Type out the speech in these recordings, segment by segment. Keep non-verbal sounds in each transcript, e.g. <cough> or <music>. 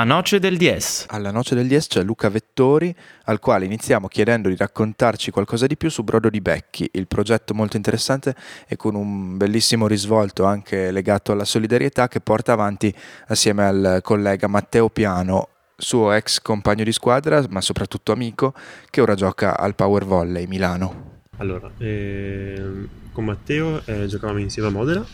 La noce del DS. Alla noce del DS c'è Luca Vettori, al quale iniziamo chiedendo di raccontarci qualcosa di più su Brodo di Becchi, il progetto molto interessante e con un bellissimo risvolto anche legato alla solidarietà che porta avanti assieme al collega Matteo Piano, suo ex compagno di squadra, ma soprattutto amico, che ora gioca al Power Volley Milano. Allora, eh, con Matteo eh, giocavamo insieme a Modena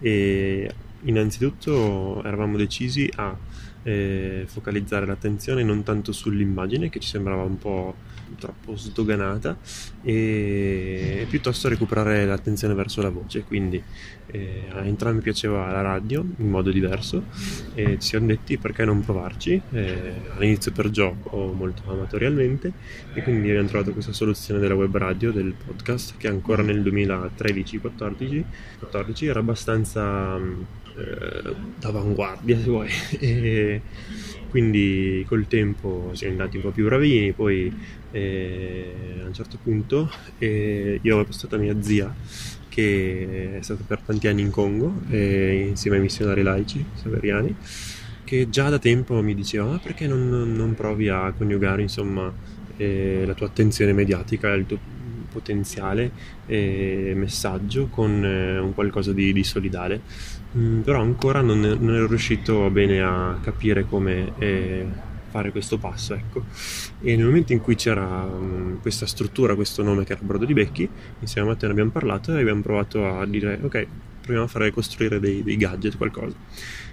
e innanzitutto eravamo decisi a eh, focalizzare l'attenzione non tanto sull'immagine che ci sembrava un po' troppo sdoganata e piuttosto recuperare l'attenzione verso la voce. Quindi eh, a entrambi piaceva la radio in modo diverso e ci siamo detti perché non provarci? Eh, all'inizio per gioco molto amatorialmente e quindi abbiamo trovato questa soluzione della web radio del podcast che ancora nel 2013-14 era abbastanza eh, d'avanguardia se vuoi. <laughs> E quindi col tempo siamo andati un po' più bravini poi eh, a un certo punto eh, io avevo postato a mia zia che è stata per tanti anni in Congo eh, insieme ai missionari laici saveriani che già da tempo mi diceva ma perché non, non provi a coniugare insomma eh, la tua attenzione mediatica il tuo potenziale eh, messaggio con eh, un qualcosa di, di solidale. Mm, però ancora non, non, ero riuscito bene a capire come eh, fare questo passo ecco. E nel momento in cui c'era um, questa struttura questo nome che era Brodo di Becchi insieme a Matteo ne abbiamo parlato e abbiamo provato a dire ok proviamo a fare costruire dei, dei gadget qualcosa.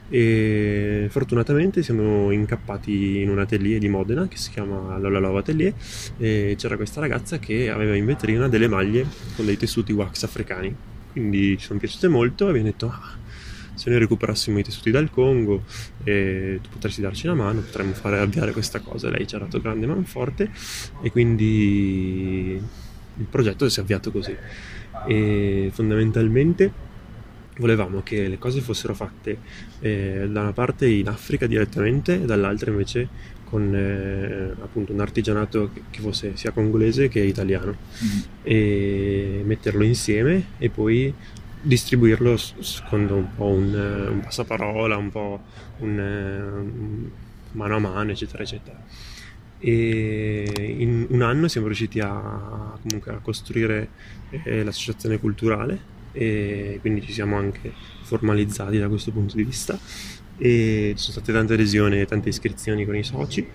E fortunatamente siamo incappati in un atelier di Modena che si chiama Lola Love Atelier e c'era questa ragazza che aveva in vetrina delle maglie con dei tessuti wax africani. Quindi ci sono piaciute molto e abbiamo detto ah, se noi recuperassimo i tessuti dal Congo e tu potresti darci una mano potremmo fare avviare questa cosa. Lei ci ha dato grande manforte e quindi il progetto si è avviato così. E fondamentalmente volevamo che le cose fossero fatte eh, da una parte in Africa direttamente e dall'altra invece con eh, appunto un artigianato che fosse sia congolese che italiano mm. e metterlo insieme e poi distribuirlo secondo un po' un, un passaparola, un po' un, un, mano a mano eccetera eccetera e in un anno siamo riusciti a, comunque a costruire eh, l'associazione culturale e quindi ci siamo anche formalizzati da questo punto di vista. E ci sono state tante adesioni e tante iscrizioni con i soci.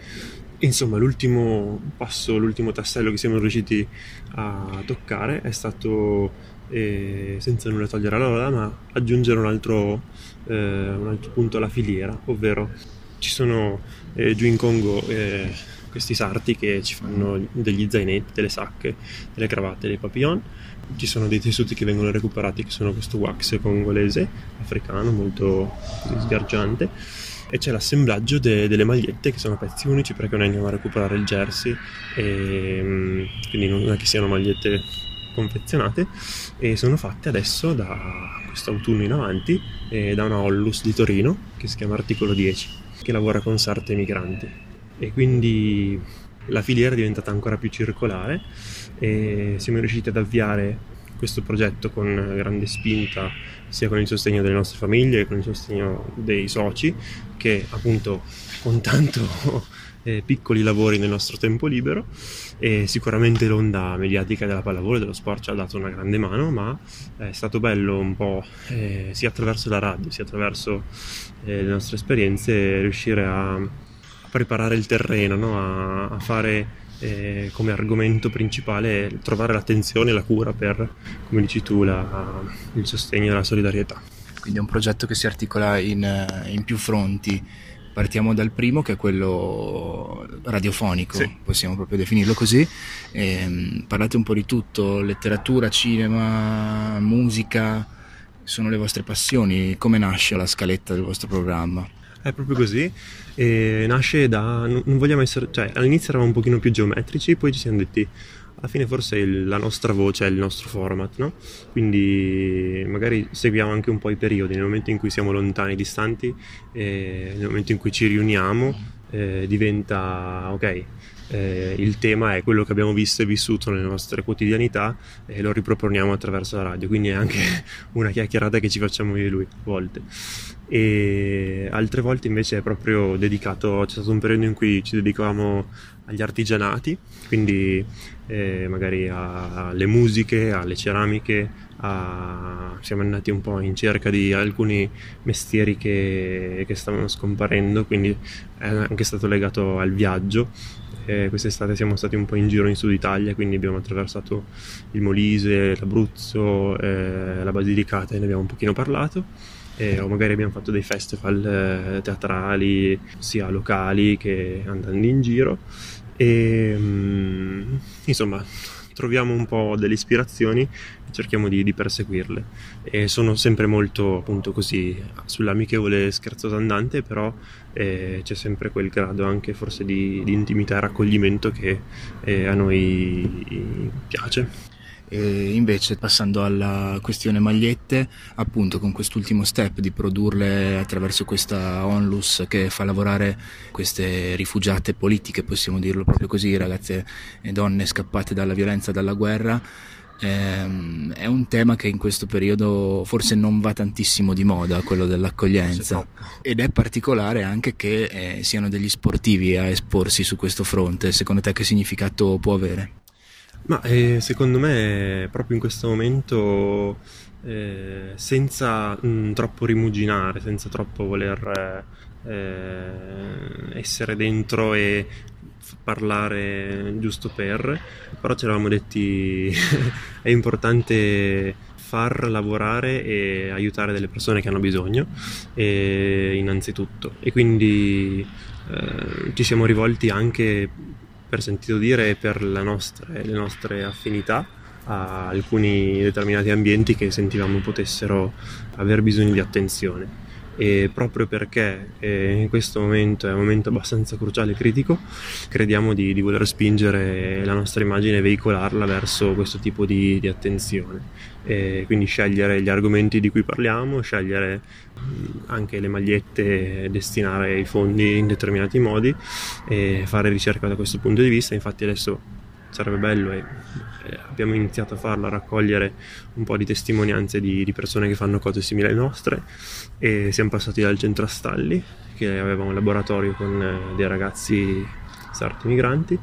Insomma l'ultimo passo l'ultimo tassello che siamo riusciti a toccare è stato eh, senza nulla togliere alla Lola ma aggiungere un altro, eh, un altro punto alla filiera ovvero ci sono eh, giù in Congo questi sarti che ci fanno degli zainetti, delle sacche, delle cravatte, dei papillon. Ci sono dei tessuti che vengono recuperati che sono questo wax congolese africano molto sgargiante. E c'è l'assemblaggio de- delle magliette che sono pezzi unici perché noi andiamo a recuperare il jersey e, mm, quindi non è che siano magliette confezionate. E sono fatte adesso da questo autunno in avanti da una Hollus di Torino che si chiama Articolo 10 che lavora con sarte migranti e quindi la filiera è diventata ancora più circolare e siamo riusciti ad avviare questo progetto con grande spinta sia con il sostegno delle nostre famiglie che con il sostegno dei soci che appunto con tanto <laughs> eh, piccoli lavori nel nostro tempo libero. E sicuramente l'onda mediatica della pallavolo e dello sport ci ha dato una grande mano ma è stato bello un po' eh, sia attraverso la radio sia attraverso eh, le nostre esperienze riuscire a preparare il terreno, no? a, a, fare eh, come argomento principale trovare l'attenzione e la cura per, come dici tu, la, il sostegno e la solidarietà. Quindi è un progetto che si articola in, in più fronti. Partiamo dal primo che è quello radiofonico, sì. possiamo proprio definirlo così. E, ehm, parlate un po' di tutto, letteratura, cinema, musica, sono le vostre passioni, come nasce la scaletta del vostro programma? È proprio così. E nasce da. Non vogliamo essere. cioè, all'inizio eravamo un pochino più geometrici, poi ci siamo detti. Alla fine forse il, la nostra voce è il nostro format, no? Quindi magari seguiamo anche un po' i periodi, nel momento in cui siamo lontani, distanti, nel momento in cui ci riuniamo, eh, diventa ok. eh, il tema è quello che abbiamo visto e vissuto nelle nostre quotidianità e lo riproponiamo attraverso la radio, quindi è anche <laughs> una chiacchierata che ci facciamo io e lui a volte. E altre volte invece è proprio dedicato, c'è stato un periodo in cui ci dedicavamo agli artigianati, quindi eh, magari alle musiche, alle ceramiche, a... siamo andati un po' in cerca di alcuni mestieri che, che stavano scomparendo, quindi è anche stato legato al viaggio. Eh, quest'estate siamo stati un po' in giro in Sud Italia, quindi abbiamo attraversato il Molise, l'Abruzzo, eh, la Basilicata e ne abbiamo un pochino parlato. Eh, o magari abbiamo fatto dei festival eh, teatrali sia locali che andando in giro. E mm, insomma troviamo un po' delle ispirazioni e cerchiamo di, di, perseguirle. E sono sempre molto appunto così sull'amichevole scherzoso andante però eh, c'è sempre quel grado anche forse di, di intimità e raccoglimento che eh, a noi piace e invece passando alla questione magliette, appunto con quest'ultimo step di produrle attraverso questa onlus che fa lavorare queste rifugiate politiche, possiamo dirlo proprio così, ragazze e donne scappate dalla violenza, dalla guerra, ehm, è un tema che in questo periodo forse non va tantissimo di moda, quello dell'accoglienza. Ed è particolare anche che eh, siano degli sportivi a esporsi su questo fronte. Secondo te che significato può avere? Ma eh, secondo me proprio in questo momento, eh, senza mh, mm, troppo rimuginare, senza troppo voler eh, essere dentro e parlare giusto per, però ci eravamo detti <laughs> è importante far lavorare e aiutare delle persone che hanno bisogno, e, innanzitutto. E quindi eh, ci siamo rivolti anche per sentito dire e per nostre, le nostre affinità a alcuni determinati ambienti che sentivamo potessero aver bisogno di attenzione e proprio perché eh, in questo momento è un momento abbastanza cruciale e critico crediamo di, di, voler spingere la nostra immagine e veicolarla verso questo tipo di, di attenzione. E quindi scegliere gli argomenti di cui parliamo scegliere anche le magliette destinare i fondi in determinati modi e fare ricerca da questo punto di vista. Infatti adesso sarebbe bello e eh, abbiamo iniziato a farlo, a raccogliere un po' di testimonianze di, di, persone che fanno cose simili alle nostre. E siamo passati dal centro Astalli che aveva un laboratorio con eh, dei ragazzi sarti migranti.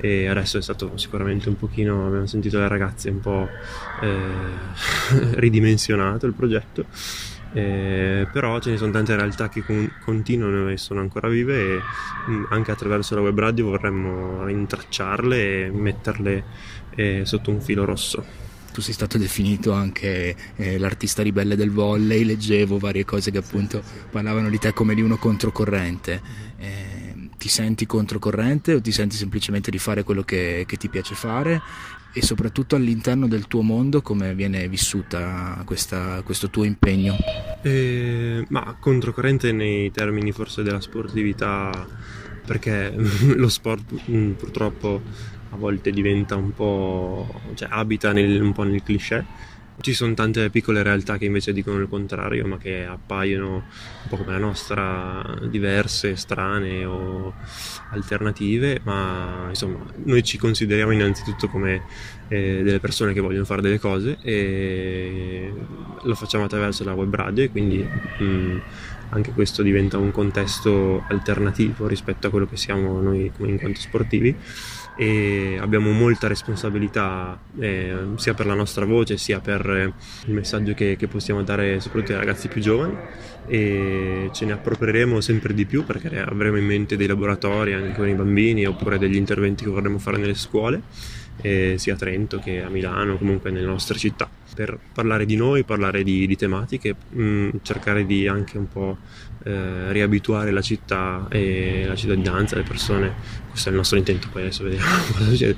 E adesso è stato sicuramente un pochino, abbiamo sentito le ragazze un po' eh, <laughs> ridimensionato il progetto eh, però ce ne sono tante realtà che con- continuano e sono ancora vive e mh, mm, anche attraverso la web radio vorremmo rintracciarle e metterle eh, sotto un filo rosso tu sei stato definito anche eh, l'artista ribelle del volley, leggevo varie cose che appunto parlavano di te come di uno controcorrente. Eh, ti senti controcorrente o ti senti semplicemente di fare quello che, che ti piace fare? E soprattutto all'interno del tuo mondo come viene vissuta questa, questo tuo impegno? Eh, ma controcorrente nei termini forse della sportività perché <laughs> lo sport mm, purtroppo a volte diventa un po' cioè abita nel, un po' nel cliché ci sono tante piccole realtà che invece dicono il contrario, ma che appaiono un po' come la nostra, diverse, strane o alternative, ma insomma noi ci consideriamo innanzitutto come eh, delle persone che vogliono fare delle cose e lo facciamo attraverso la web radio e quindi mh, mm, anche questo diventa un contesto alternativo rispetto a quello che siamo noi in quanto sportivi e abbiamo molta responsabilità eh, sia per la nostra voce sia per eh, il messaggio che, che, possiamo dare soprattutto ai ragazzi più giovani. E ce ne approprieremo sempre di più perché avremo in mente dei laboratori anche con i bambini oppure degli interventi che vorremmo fare nelle scuole eh, sia a Trento che a Milano comunque nelle nostre città per parlare di noi, parlare di, di tematiche, mh, mm, cercare di anche un po' eh, riabituare la città e la cittadinanza, le persone, questo è il nostro intento, poi adesso vediamo <laughs> cosa succede,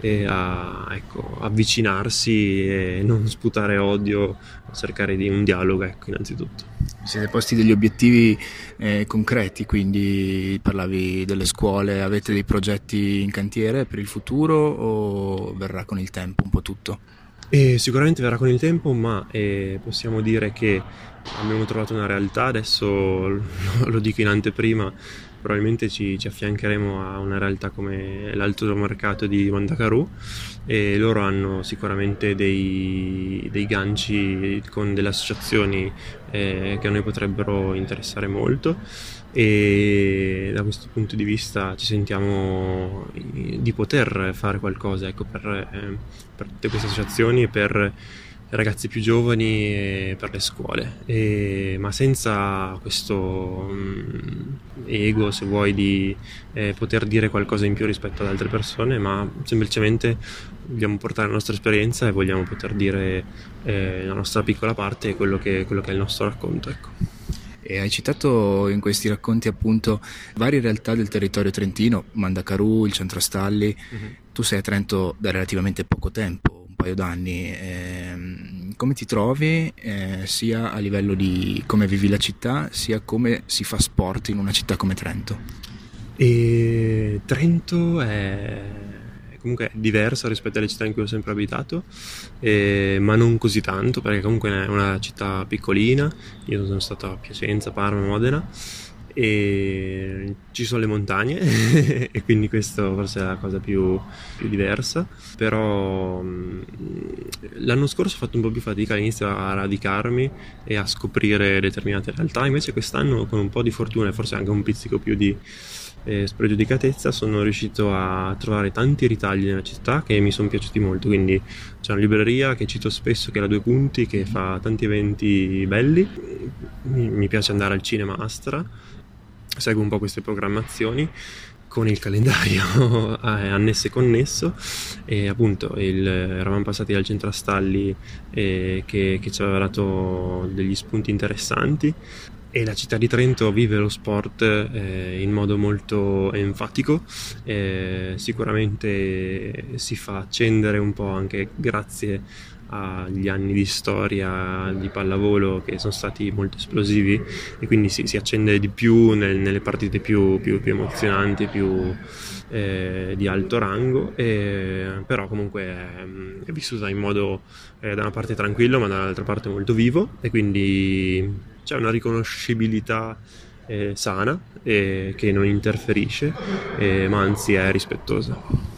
e a ecco, avvicinarsi e non sputare odio, cercare di un dialogo, ecco, innanzitutto. Siete posti degli obiettivi eh, concreti, quindi parlavi delle scuole, avete dei progetti in cantiere per il futuro o verrà con il tempo un po' tutto? E sicuramente verrà con il tempo, ma eh, possiamo dire che abbiamo trovato una realtà, adesso <laughs> lo dico in anteprima, probabilmente ci, ci affiancheremo a una realtà come l'alto mercato di Mandacaru e loro hanno sicuramente dei, dei ganci con delle associazioni eh, che a noi potrebbero interessare molto e da questo punto di vista ci sentiamo di poter fare qualcosa ecco, per, eh, per, tutte queste associazioni e per ragazzi più giovani e per le scuole, e, ma senza questo um, ego, se vuoi, di eh, poter dire qualcosa in più rispetto ad altre persone, ma semplicemente vogliamo portare la nostra esperienza e vogliamo poter dire eh, la nostra piccola parte e quello che, quello che è il nostro racconto. Ecco. E hai citato in questi racconti appunto varie realtà del territorio trentino, Mandacaru, il centro Stalli. Mm-hmm. Tu sei a Trento da relativamente poco tempo, paio d'anni. Eh, come ti trovi eh, sia a livello di come vivi la città, sia come si fa sport in una città come Trento? E Trento è comunque diversa rispetto alle città in cui ho sempre abitato, eh, ma non così tanto perché comunque è una città piccolina, io sono stato a Piacenza, Parma, Modena e ci sono le montagne <laughs> e quindi questo forse è la cosa più, più, diversa. Però l'anno scorso ho fatto un po' più fatica all'inizio a radicarmi e a scoprire determinate realtà. Invece quest'anno con un po' di fortuna e forse anche un pizzico più di e spregiudicatezza sono riuscito a trovare tanti ritagli nella città che mi sono piaciuti molto. Quindi c'è una libreria che cito spesso che è la Due Punti che fa tanti eventi belli. Mi, piace andare al cinema Astra seguo un po' queste programmazioni con il calendario <laughs> annesso e connesso. E appunto il, eravamo passati dal centro Astalli eh, che, che ci aveva dato degli spunti interessanti. E la città di Trento vive lo sport eh, in modo molto enfatico, eh, sicuramente si fa accendere un po' anche grazie agli anni di storia di pallavolo che sono stati molto esplosivi e quindi si, si accende di più nel, nelle partite più, più, più emozionanti, più eh, di alto rango, e, però comunque è, è vissuta in modo eh, da una parte tranquillo ma dall'altra parte molto vivo e quindi c'è una riconoscibilità eh, sana e che non interferisce, eh, ma anzi è rispettosa.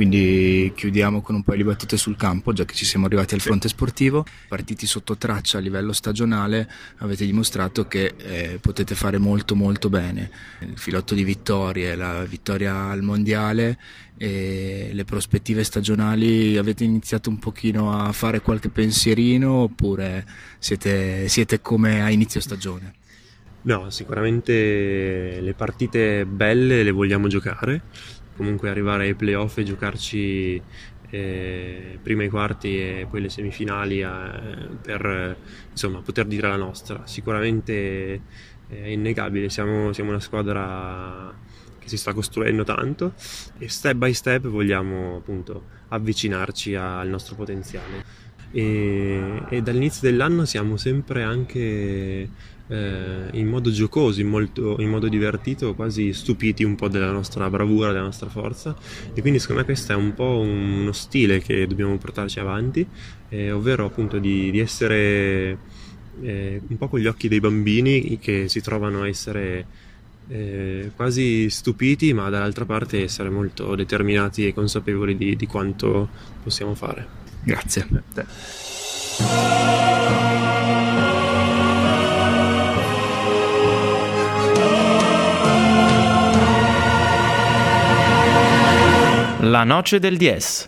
Quindi chiudiamo con un paio di battute sul campo, già che ci siamo arrivati al fronte sportivo. Partiti sotto traccia a livello stagionale, avete dimostrato che eh, potete fare molto molto bene. Il filotto di vittorie, la vittoria al mondiale e le prospettive stagionali, avete iniziato un pochino a fare qualche pensierino oppure siete, siete come a inizio stagione? No, sicuramente le partite belle le vogliamo giocare comunque arrivare ai playoff e giocarci eh, prima i quarti e poi le semifinali eh, per insomma, poter dire la nostra. Sicuramente eh, è innegabile, siamo, siamo, una squadra che si sta costruendo tanto e step by step vogliamo appunto avvicinarci al nostro potenziale. E, e dall'inizio dell'anno siamo sempre anche eh, in modo giocoso, in, molto, in, modo divertito, quasi stupiti un po' della nostra bravura, della nostra forza e quindi secondo me questo è un po' uno stile che dobbiamo portarci avanti, eh, ovvero appunto di, di essere eh, un po' con gli occhi dei bambini che si trovano a essere eh, quasi stupiti ma dall'altra parte essere molto determinati e consapevoli di, di quanto possiamo fare. Grazie. La noce del 10.